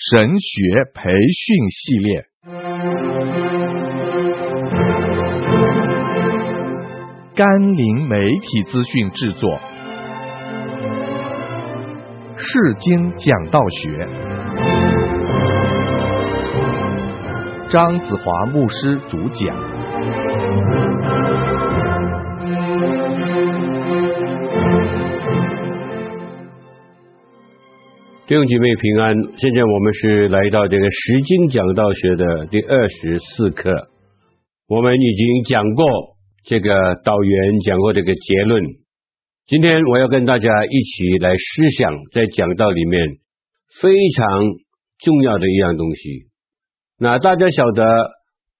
神学培训系列，甘霖媒体资讯制作，世经讲道学，张子华牧师主讲。弟兄姐妹平安，现在我们是来到这个《十经讲道学》的第二十四课。我们已经讲过这个导员，讲过这个结论。今天我要跟大家一起来思想，在讲道里面非常重要的一样东西。那大家晓得，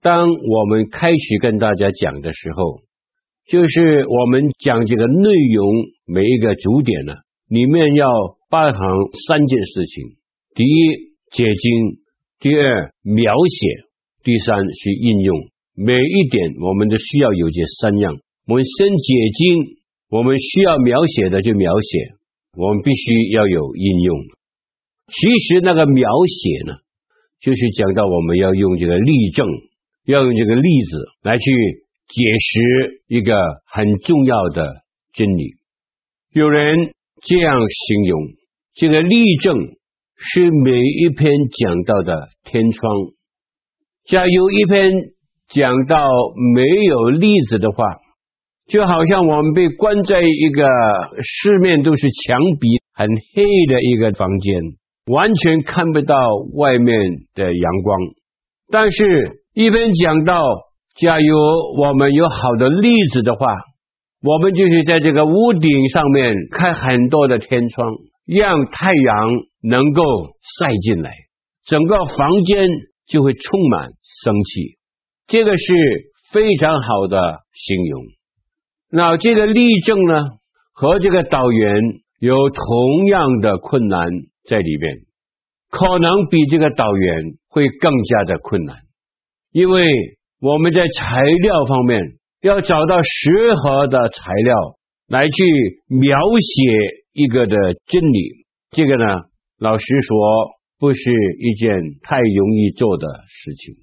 当我们开始跟大家讲的时候，就是我们讲这个内容每一个主点呢，里面要。包含三件事情：第一，解经；第二，描写；第三是应用。每一点我们都需要有这三样。我们先解经，我们需要描写的就描写，我们必须要有应用。其实那个描写呢，就是讲到我们要用这个例证，要用这个例子来去解释一个很重要的真理。有人这样形容。这个例证是每一篇讲到的天窗。假如一篇讲到没有例子的话，就好像我们被关在一个四面都是墙壁、很黑的一个房间，完全看不到外面的阳光。但是，一篇讲到，假如我们有好的例子的话，我们就是在这个屋顶上面开很多的天窗。让太阳能够晒进来，整个房间就会充满生气。这个是非常好的形容。那这个例证呢，和这个导员有同样的困难在里边，可能比这个导员会更加的困难，因为我们在材料方面要找到适合的材料来去描写。一个的真理，这个呢，老实说，不是一件太容易做的事情。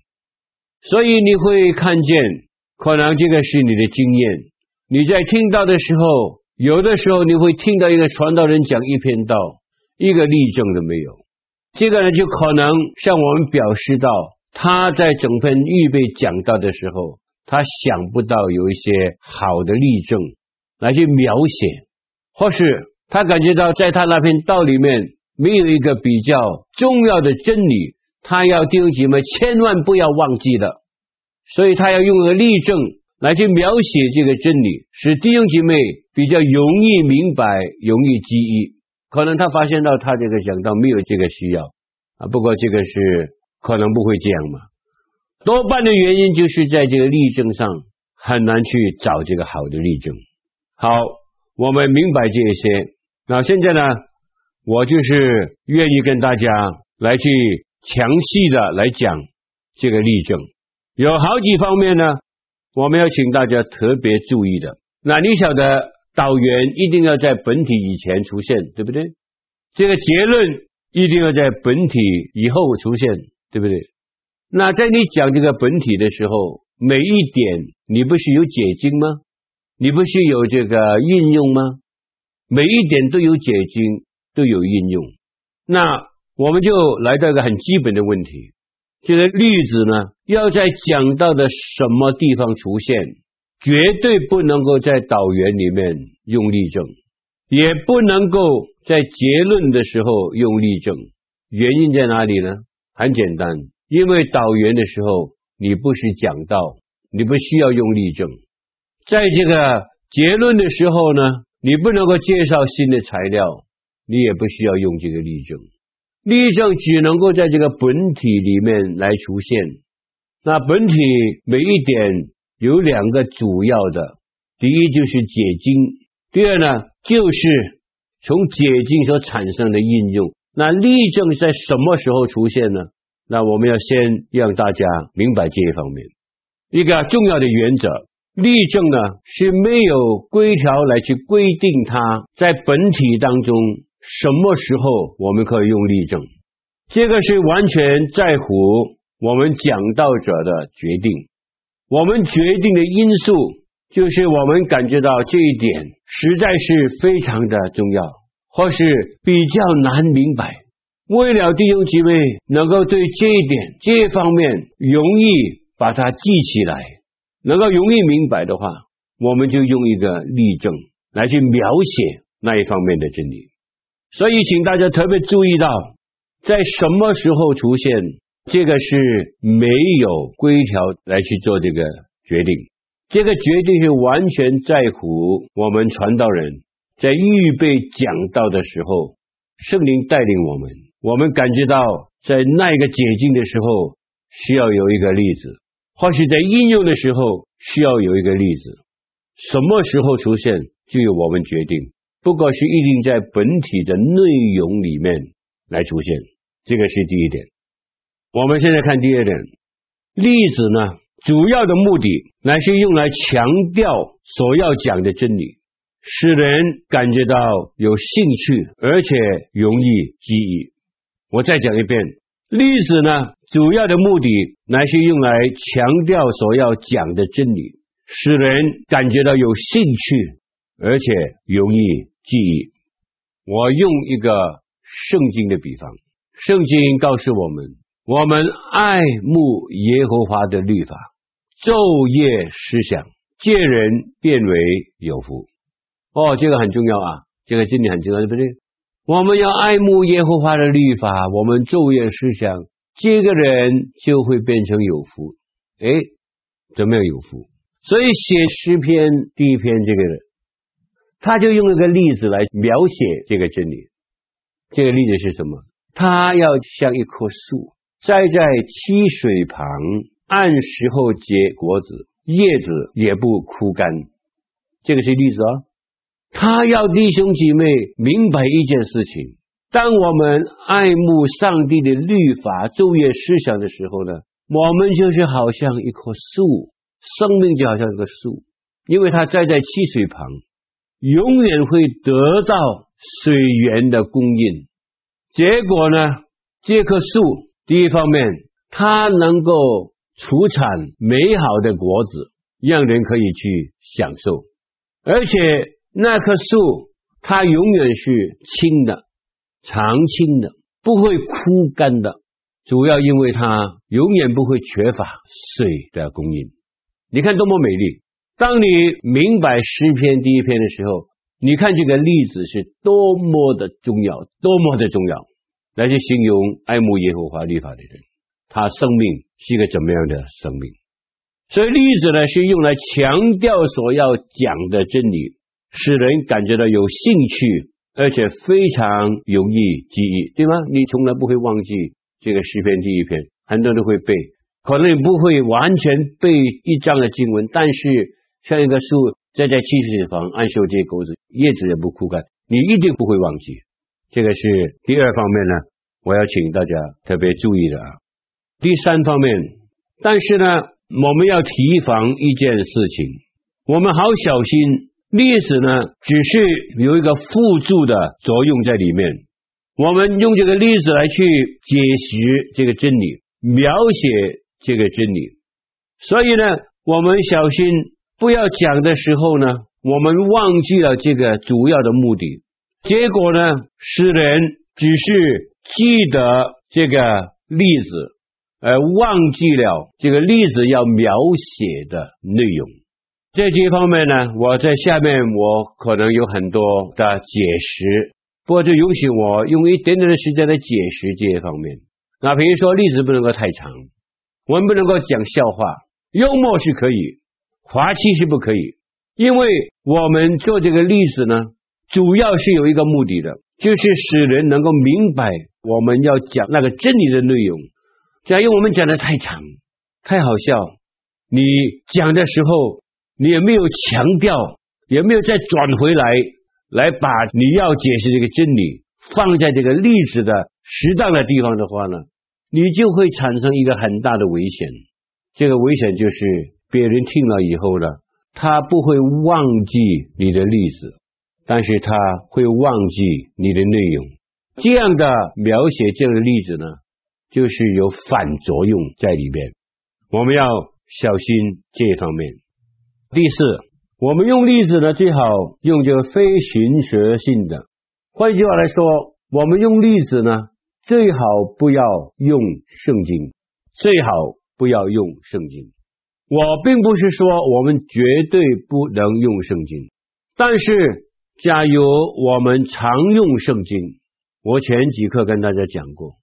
所以你会看见，可能这个是你的经验。你在听到的时候，有的时候你会听到一个传道人讲一篇道，一个例证都没有。这个呢，就可能向我们表示到，他在整篇预备讲道的时候，他想不到有一些好的例证来去描写，或是。他感觉到，在他那篇道里面没有一个比较重要的真理，他要弟兄姐妹千万不要忘记的，所以他要用个例证来去描写这个真理，使弟兄姐妹比较容易明白、容易记忆。可能他发现到他这个讲道没有这个需要啊，不过这个是可能不会这样嘛。多半的原因就是在这个例证上很难去找这个好的例证。好，我们明白这些。那现在呢，我就是愿意跟大家来去详细的来讲这个例证，有好几方面呢，我们要请大家特别注意的。那你晓得导员一定要在本体以前出现，对不对？这个结论一定要在本体以后出现，对不对？那在你讲这个本体的时候，每一点你不是有解经吗？你不是有这个运用吗？每一点都有解经，都有应用。那我们就来到一个很基本的问题：这个例子呢，要在讲到的什么地方出现？绝对不能够在导言里面用例证，也不能够在结论的时候用例证。原因在哪里呢？很简单，因为导言的时候你不是讲到，你不需要用例证。在这个结论的时候呢？你不能够介绍新的材料，你也不需要用这个例证。例证只能够在这个本体里面来出现。那本体每一点有两个主要的，第一就是解经，第二呢就是从解经所产生的应用。那例证在什么时候出现呢？那我们要先让大家明白这一方面，一个重要的原则。例证呢是没有规条来去规定它在本体当中什么时候我们可以用例证，这个是完全在乎我们讲道者的决定。我们决定的因素就是我们感觉到这一点实在是非常的重要，或是比较难明白。为了弟兄姊妹能够对这一点、这一方面容易把它记起来，能够容易明白的话，我们就用一个例证来去描写那一方面的真理。所以，请大家特别注意到，在什么时候出现，这个是没有规条来去做这个决定。这个决定是完全在乎我们传道人在预备讲道的时候，圣灵带领我们。我们感觉到，在那一个解经的时候，需要有一个例子；或许在应用的时候，需要有一个例子。什么时候出现，就由我们决定。不过是一定在本体的内容里面来出现，这个是第一点。我们现在看第二点，例子呢，主要的目的乃是用来强调所要讲的真理，使人感觉到有兴趣，而且容易记忆。我再讲一遍，例子呢，主要的目的乃是用来强调所要讲的真理，使人感觉到有兴趣，而且容易记忆。我用一个圣经的比方，圣经告诉我们，我们爱慕耶和华的律法，昼夜思想，见人变为有福。哦，这个很重要啊，这个真理很重要，对不对？我们要爱慕耶和华的律法，我们昼夜思想，这个人就会变成有福。哎，怎么样有福？所以写诗篇第一篇这个人，他就用了个例子来描写这个真理。这个例子是什么？他要像一棵树，栽在溪水旁，按时候结果子，叶子也不枯干。这个是例子哦。他要弟兄姐妹明白一件事情：当我们爱慕上帝的律法、昼夜思想的时候呢，我们就是好像一棵树，生命就好像一棵树，因为它栽在溪水旁，永远会得到水源的供应。结果呢，这棵树第一方面，它能够出产美好的果子，让人可以去享受，而且。那棵树，它永远是青的，常青的，不会枯干的。主要因为它永远不会缺乏水的供应。你看多么美丽！当你明白诗篇第一篇的时候，你看这个例子是多么的重要，多么的重要，来去形容爱慕耶和华律法的人，他生命是一个怎么样的生命？所以例子呢，是用来强调所要讲的真理。使人感觉到有兴趣，而且非常容易记忆，对吗？你从来不会忘记这个诗篇第一篇，很多人都会背，可能你不会完全背一章的经文，但是像一个树栽在溪水旁，按时候结果子，叶子也不枯干，你一定不会忘记。这个是第二方面呢，我要请大家特别注意的啊。第三方面，但是呢，我们要提防一件事情，我们好小心。例子呢，只是有一个辅助的作用在里面。我们用这个例子来去解释这个真理，描写这个真理。所以呢，我们小心不要讲的时候呢，我们忘记了这个主要的目的。结果呢，使人只是记得这个例子，而忘记了这个例子要描写的内容。这几方面呢，我在下面我可能有很多的解释，不过就允许我用一点点的时间来解释这些方面。那比如说例子不能够太长，我们不能够讲笑话，幽默是可以，滑稽是不可以，因为我们做这个例子呢，主要是有一个目的的，就是使人能够明白我们要讲那个真理的内容。假如我们讲的太长，太好笑，你讲的时候。你也没有强调，也没有再转回来，来把你要解释这个真理放在这个例子的适当的地方的话呢，你就会产生一个很大的危险。这个危险就是别人听了以后呢，他不会忘记你的例子，但是他会忘记你的内容。这样的描写这样的例子呢，就是有反作用在里边，我们要小心这一方面。第四，我们用例子呢，最好用这个非寻学性的。换句话来说，我们用例子呢，最好不要用圣经，最好不要用圣经。我并不是说我们绝对不能用圣经，但是假如我们常用圣经，我前几课跟大家讲过，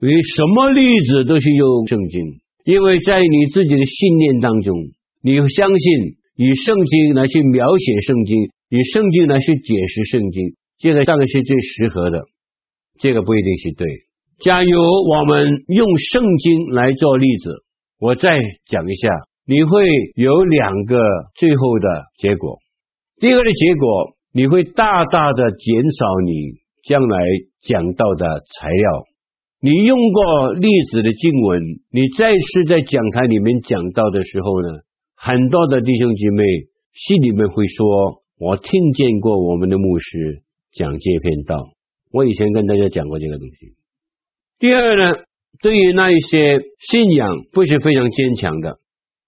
你什么例子都是用圣经，因为在你自己的信念当中，你相信。以圣经来去描写圣经，以圣经来去解释圣经，这个当然是最适合的。这个不一定是对。假如我们用圣经来做例子，我再讲一下，你会有两个最后的结果。第一个结果，你会大大的减少你将来讲到的材料。你用过例子的经文，你再次在讲台里面讲到的时候呢，很多的弟兄姐妹心里面会说：“我听见过我们的牧师讲这篇道。”我以前跟大家讲过这个东西。第二呢，对于那一些信仰不是非常坚强的，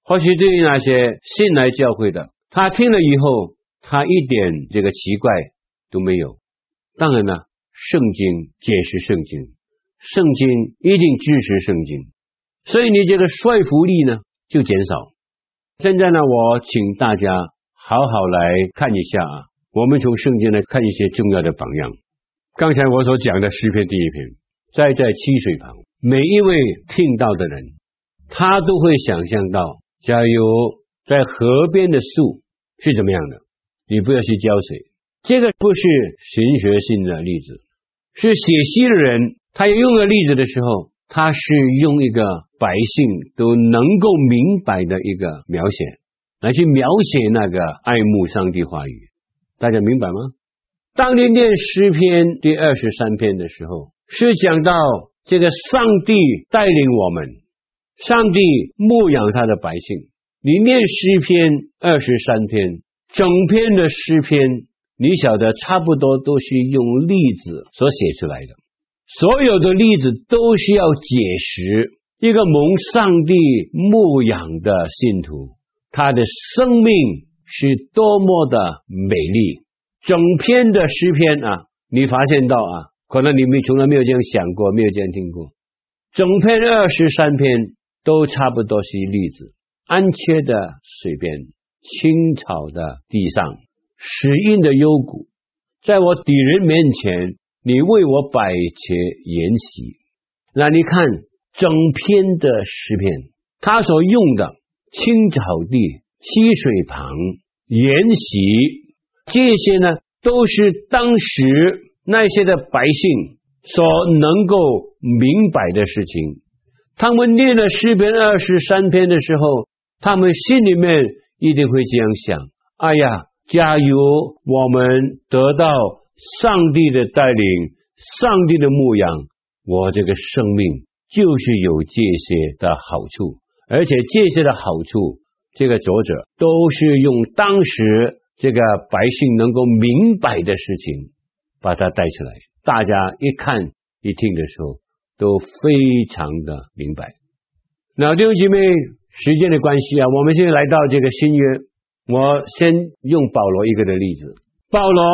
或许对于那些信来教会的，他听了以后，他一点这个奇怪都没有。当然了，圣经解释圣经，圣经一定支持圣经，所以你这个说服力呢就减少。现在呢，我请大家好好来看一下啊，我们从圣经来看一些重要的榜样。刚才我所讲的诗篇第一篇，栽在溪水旁，每一位听到的人，他都会想象到，假如在河边的树是怎么样的，你不要去浇水。这个不是神学性的例子，是写诗的人他用的例子的时候。他是用一个百姓都能够明白的一个描写来去描写那个爱慕上帝话语，大家明白吗？当你念诗篇第二十三篇的时候，是讲到这个上帝带领我们，上帝牧养他的百姓。你念诗篇二十三篇，整篇的诗篇，你晓得差不多都是用例子所写出来的。所有的例子都是要解释一个蒙上帝牧养的信徒，他的生命是多么的美丽。整篇的诗篇啊，你发现到啊，可能你们从来没有这样想过，没有这样听过。整篇二十三篇都差不多是例子：安切的水边，青草的地上，死荫的幽谷，在我敌人面前。你为我摆设筵席，那你看整篇的诗篇，他所用的青草地、溪水旁、筵席，这些呢，都是当时那些的百姓所能够明白的事情。他们念了诗篇二十三篇的时候，他们心里面一定会这样想：哎呀，假如我们得到。上帝的带领，上帝的牧养，我这个生命就是有这些的好处，而且这些的好处，这个作者都是用当时这个百姓能够明白的事情把它带出来，大家一看一听的时候都非常的明白。那弟兄姐妹，时间的关系啊，我们现在来到这个新约，我先用保罗一个的例子。保罗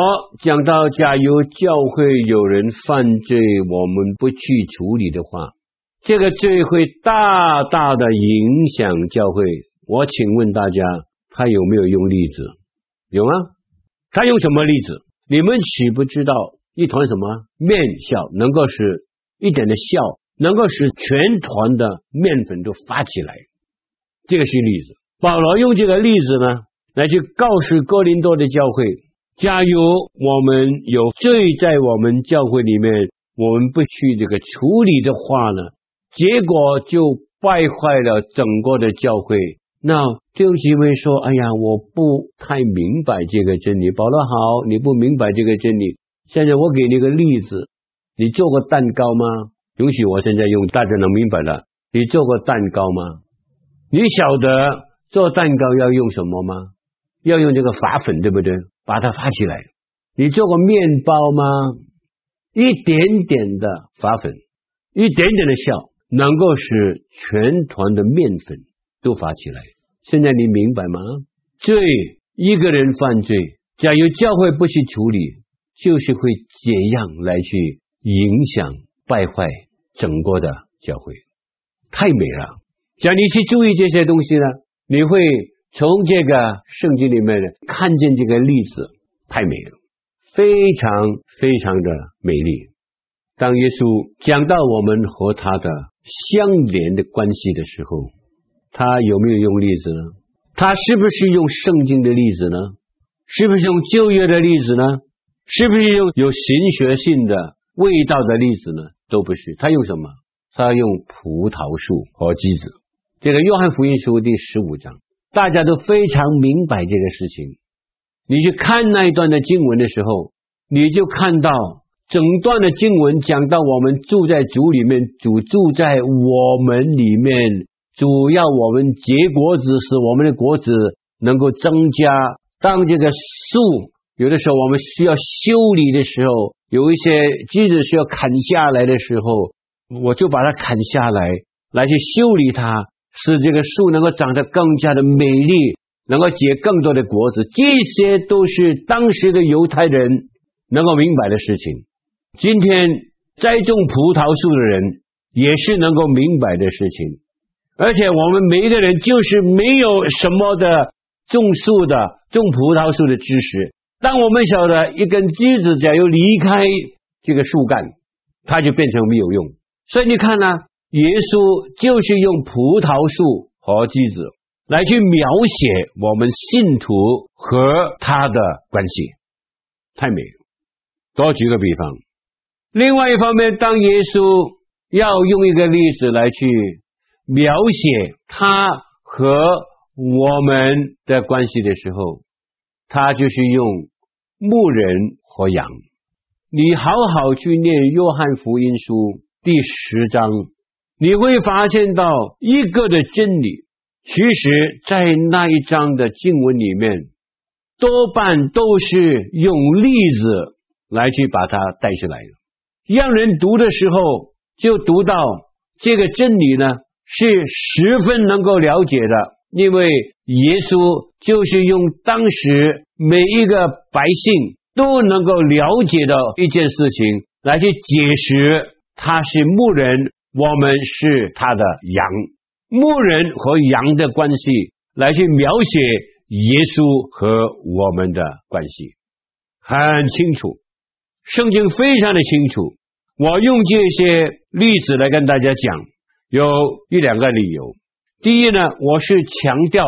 讲到，假如教会有人犯罪，我们不去处理的话，这个罪会大大的影响教会。我请问大家，他有没有用例子？有吗？他用什么例子？你们岂不知道一团什么面酵能够使一点的酵能够使全团的面粉都发起来？这个是例子。保罗用这个例子呢，来去告诉哥林多的教会。假如我们有罪在我们教会里面，我们不去这个处理的话呢，结果就败坏了整个的教会。那弟兄姊妹说：“哎呀，我不太明白这个真理。”保罗好，你不明白这个真理。现在我给你个例子，你做过蛋糕吗？允许我现在用大家能明白了。你做过蛋糕吗？你晓得做蛋糕要用什么吗？要用这个发粉，对不对？把它发起来。你做过面包吗？一点点的发粉，一点点的笑，能够使全团的面粉都发起来。现在你明白吗？罪，一个人犯罪，假如教会不去处理，就是会怎样来去影响败坏整个的教会。太美了！只要你去注意这些东西呢，你会从这个圣经里面看见这个例子，太美了。非常非常的美丽。当耶稣讲到我们和他的相连的关系的时候，他有没有用例子呢？他是不是用圣经的例子呢？是不是用旧约的例子呢？是不是用有神学性的味道的例子呢？都不是。他用什么？他用葡萄树和枝子。这个约翰福音书第十五章，大家都非常明白这个事情。你去看那一段的经文的时候，你就看到整段的经文讲到我们住在主里面，主住在我们里面，主要我们结果子，使我们的果子能够增加。当这个树有的时候我们需要修理的时候，有一些枝子需要砍下来的时候，我就把它砍下来，来去修理它，使这个树能够长得更加的美丽。能够结更多的果子，这些都是当时的犹太人能够明白的事情。今天栽种葡萄树的人也是能够明白的事情。而且我们每一个人就是没有什么的种树的、种葡萄树的知识。当我们晓得一根枝子假如离开这个树干，它就变成没有用。所以你看呢、耶稣就是用葡萄树和枝子。来去描写我们信徒和他的关系，太美了。多举个比方，另外一方面，当耶稣要用一个例子来去描写他和我们的关系的时候，他就是用牧人和羊。你好好去念约翰福音书第十章，你会发现到一个的真理。其实，在那一章的经文里面，多半都是用例子来去把它带出来的。让人读的时候，就读到这个真理呢，是十分能够了解的。因为耶稣就是用当时每一个百姓都能够了解的一件事情来去解释，他是牧人，我们是他的羊。牧人和羊的关系，来去描写耶稣和我们的关系，很清楚。圣经非常的清楚。我用这些例子来跟大家讲，有一两个理由。第一呢，我是强调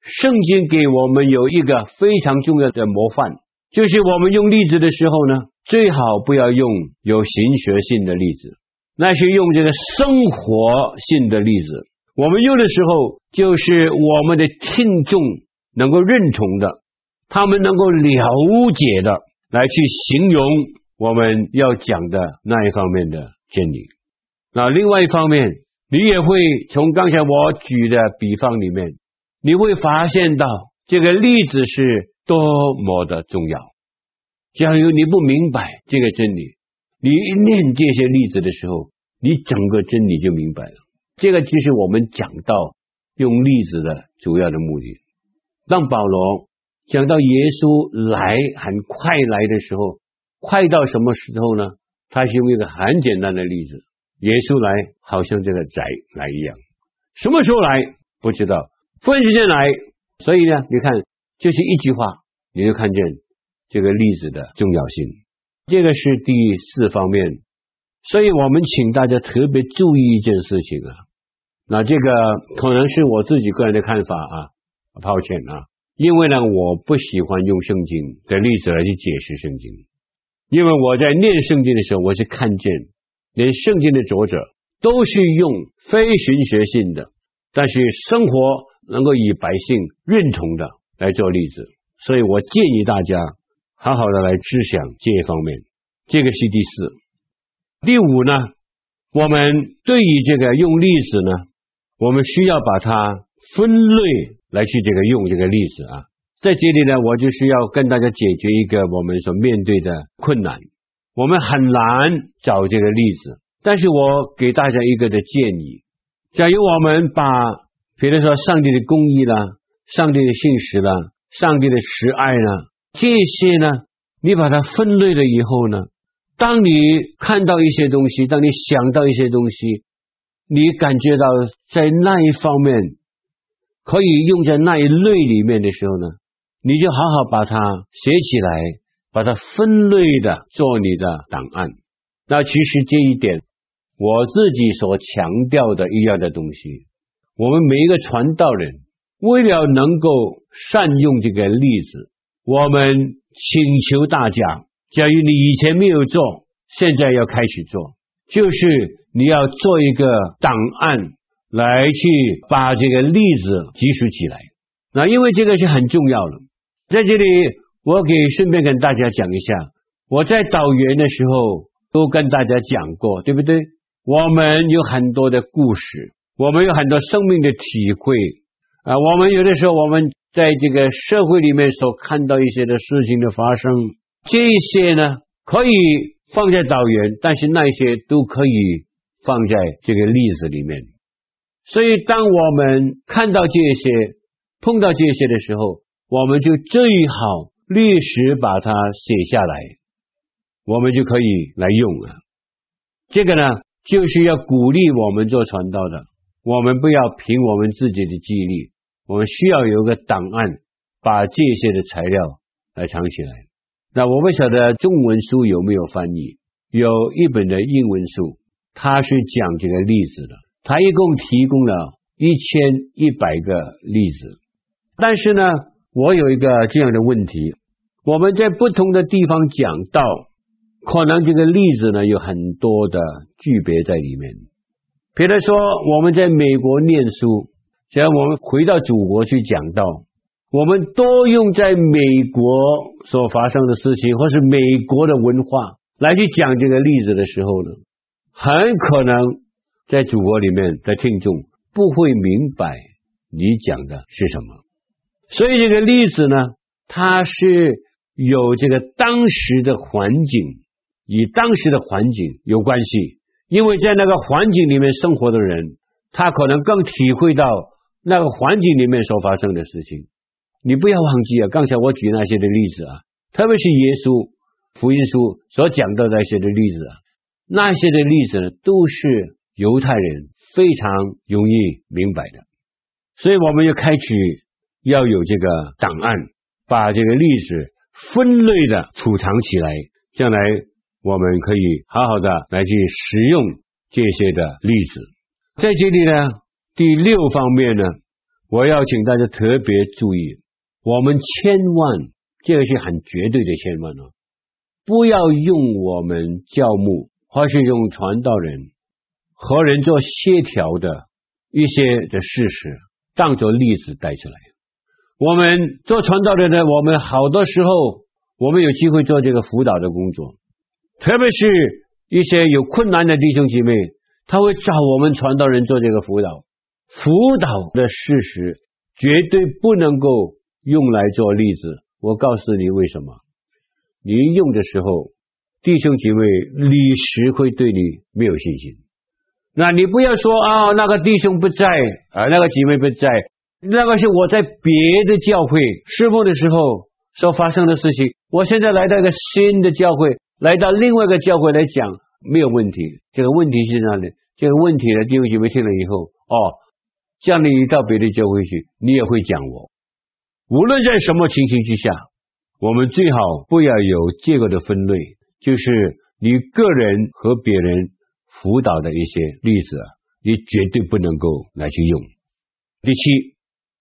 圣经给我们有一个非常重要的模范，就是我们用例子的时候呢，最好不要用有形学性的例子，那是用这个生活性的例子。我们用的时候，就是我们的听众能够认同的，他们能够了解的，来去形容我们要讲的那一方面的真理。那另外一方面，你也会从刚才我举的比方里面，你会发现到这个例子是多么的重要。假如你不明白这个真理，你一念这些例子的时候，你整个真理就明白了。这个就是我们讲到用例子的主要的目的。当保罗讲到耶稣来很快来的时候，快到什么时候呢？他是用一个很简单的例子：耶稣来好像这个宅来一样，什么时候来不知道，忽然之间来。所以呢，你看，就是一句话，你就看见这个例子的重要性。这个是第四方面，所以我们请大家特别注意一件事情啊。那这个可能是我自己个人的看法啊，抱歉啊，因为呢，我不喜欢用圣经的例子来去解释圣经，因为我在念圣经的时候，我是看见连圣经的作者都是用非神学性的，但是生活能够以百姓认同的来做例子，所以我建议大家好好的来思想这一方面。这个是第四，第五呢，我们对于这个用例子呢。我们需要把它分类来去这个用这个例子啊，在这里呢，我就是要跟大家解决一个我们所面对的困难。我们很难找这个例子。但是我给大家一个的建议：假如我们把，比如说上帝的公义啦、上帝的信实啦、上帝的慈爱啦，这些呢，你把它分类了以后呢，当你看到一些东西，当你想到一些东西，你感觉到在那一方面可以用在那一类里面的时候呢，你就好好把它写起来，把它分类的做你的档案。那其实这一点，我自己所强调的一样的东西，我们每一个传道人，为了能够善用这个例子，我们请求大家。假如你以前没有做，现在要开始做，就是你要做一个档案，来去把这个例子记述起来。那因为这个是很重要的，在这里我给顺便跟大家讲一下，我在导员的时候都跟大家讲过，对不对？我们有很多的故事，我们有很多生命的体会啊，我们有的时候我们在这个社会里面所看到一些的事情的发生。这些呢，可以放在导员，但是那些都可以放在这个例子里面。所以，当我们看到这些、碰到这些的时候，我们就最好立时把它写下来，我们就可以来用了。这个呢，就是要鼓励我们做传道的，我们不要凭我们自己的记忆力，我们需要有个档案，把这些的材料来藏起来。那我不晓得中文书有没有翻译，有一本的英文书，它是讲这个例子的，它一共提供了一千一百个例子。但是呢，我有一个这样的问题，我们在不同的地方讲到，可能这个例子呢有很多的区别在里面。比如说我们在美国念书，只要我们回到祖国去讲道。我们多用在美国所发生的事情，或是美国的文化来去讲这个例子的时候呢，很可能在祖国里面的听众不会明白你讲的是什么。所以这个例子呢，它是有这个当时的环境，与当时的环境有关系，因为在那个环境里面生活的人，他可能更体会到那个环境里面所发生的事情。你不要忘记啊，刚才我举那些的例子啊，特别是耶稣福音书所讲到的那些的例子啊，那些的例子呢，都是犹太人非常容易明白的。所以我们要开始要有这个档案，把这个例子分类的储藏起来，将来我们可以好好的来去使用这些的例子。在这里呢，第六方面呢，我要请大家特别注意。我们千万，这个是很绝对的千万哦，不要用我们教牧或是用传道人和人做协调的一些的事实当做例子带出来。我们做传道人呢，我们好多时候我们有机会做这个辅导的工作，特别是一些有困难的弟兄姐妹，他会找我们传道人做这个辅导。辅导的事实绝对不能够。用来做例子，我告诉你为什么？你用的时候，弟兄姐妹立时会对你没有信心。那你不要说啊，那个弟兄不在啊，那个姐妹不在，那个是我在别的教会侍奉的时候所发生的事情。我现在来到一个新的教会，来到另外一个教会来讲，没有问题。这个问题是哪里？这个问题呢？弟兄姐妹听了以后，哦，叫你到别的教会去，你也会讲我。无论在什么情形之下，我们最好不要有这个的分类，就是你个人和别人辅导的一些例子，你绝对不能够来去用。第七，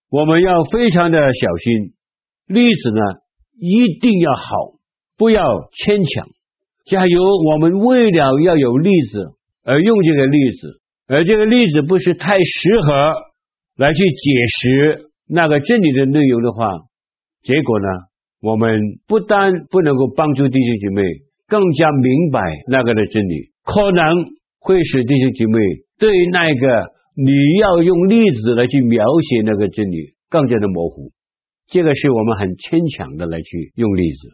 我们要非常的小心，例子呢一定要好，不要牵强。假如我们为了要有例子而用这个例子，而这个例子不是太适合来去解释。那个真理的内容的话，结果呢，我们不但不能够帮助弟兄姐妹更加明白那个的真理，可能会使弟兄姐妹对那个你要用例子来去描写那个真理更加的模糊。这个是我们很牵强的来去用例子，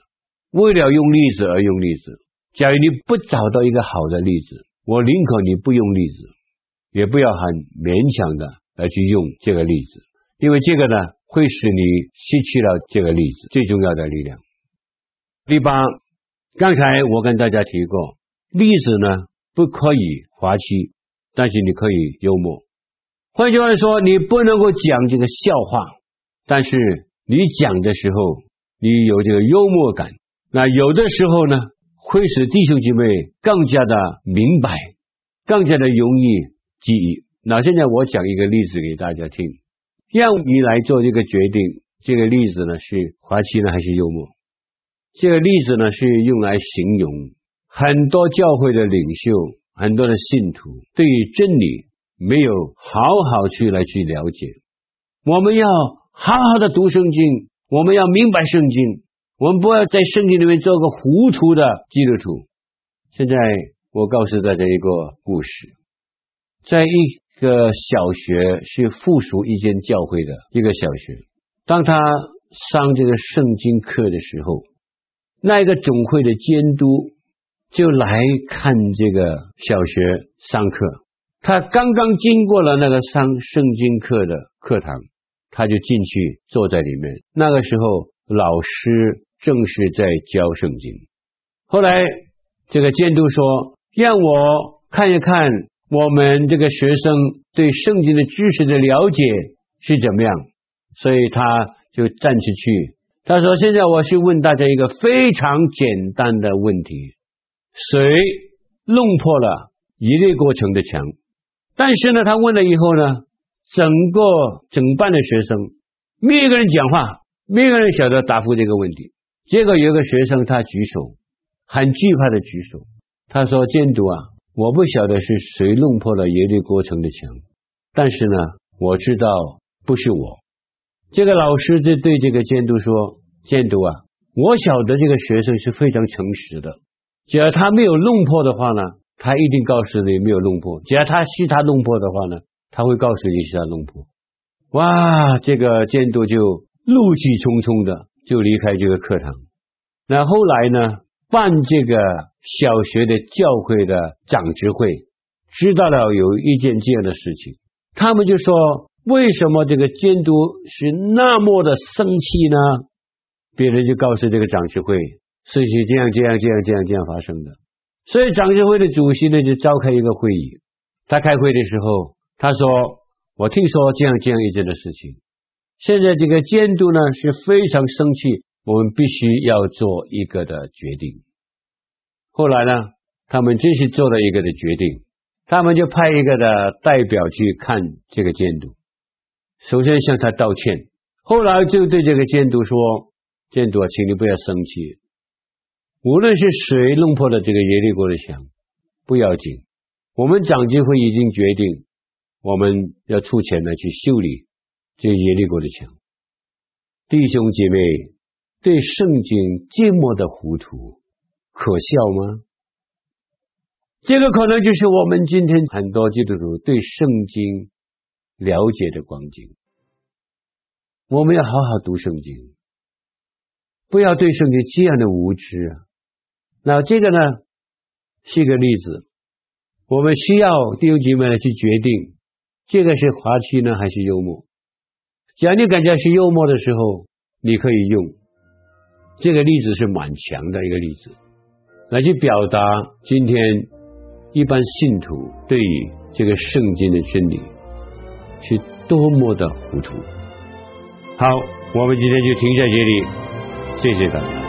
为了用例子而用例子，假如你不找到一个好的例子，我宁可你不用例子，也不要很勉强的来去用这个例子，因为这个呢会使你失去了这个例子最重要的力量。第八，刚才我跟大家提过，例子呢不可以滑稽，但是你可以幽默。换句话说，你不能够讲这个笑话，但是你讲的时候，你有这个幽默感。那有的时候呢，会使弟兄姐妹更加的明白，更加的容易记忆。那现在我讲一个例子给大家听，让你来做这个决定。这个例子呢是滑稽呢还是幽默？这个例子呢是用来形容很多教会的领袖、很多的信徒对于真理。没有好好去来去了解，我们要好好的读圣经，我们要明白圣经，我们不要在圣经里面做个糊涂的基督徒。现在我告诉大家一个故事，在一个小学是附属一间教会的一个小学，当他上这个圣经课的时候，那一个总会的监督就来看这个小学上课。他刚刚经过了那个上圣经课的课堂，他就进去坐在里面。那个时候，老师正是在教圣经。后来，这个监督说：“让我看一看我们这个学生对圣经的知识的了解是怎么样。”所以他就站起去，他说：“现在我去问大家一个非常简单的问题：谁弄破了耶利哥城的墙？”但是呢，他问了以后呢，整个整班的学生没一个人讲话，没一个人晓得答复这个问题。结果有一个学生他举手，很惧怕的举手，他说：“监督啊，我不晓得是谁弄破了耶律郭城的墙，但是呢，我知道不是我。”这个老师就对这个监督说：“监督啊，我晓得这个学生是非常诚实的，只要他没有弄破的话呢。”他一定告诉你没有弄破，只要他是他弄破的话呢，他会告诉你是他弄破。哇，这个监督就怒气冲冲的就离开这个课堂。那后来呢，办这个小学的教会的长执会知道了有一件这样的事情，他们就说：为什么这个监督是那么的生气呢？别人就告诉这个长执会，事情这样这样这样这样这样发生的。所以长执会的主席呢，就召开一个会议。他开会的时候，他说：“我听说这样这样一件的事情。现在这个监督呢是非常生气，我们必须要做一个的决定。”后来呢，他们真是做了一个的决定。他们就派一个的代表去看这个监督，首先向他道歉，后来就对这个监督说：“监督啊，请你不要生气。”无论是谁弄破了这个耶利哥的墙，不要紧。我们长执会已经决定，我们要出钱来去修理这耶利哥的墙。弟兄姐妹，对圣经这么的糊涂，可笑吗？这个可能就是我们今天很多基督徒对圣经了解的光景。我们要好好读圣经，不要对圣经这样的无知啊！那这个呢，是一个例子，我们需要弟兄姐妹来去决定，这个是滑稽呢还是幽默？假如你感觉是幽默的时候，你可以用这个例子是蛮强的一个例子，来去表达今天一般信徒对于这个圣经的真理是多么的糊涂。好，我们今天就停在这里，谢谢大家。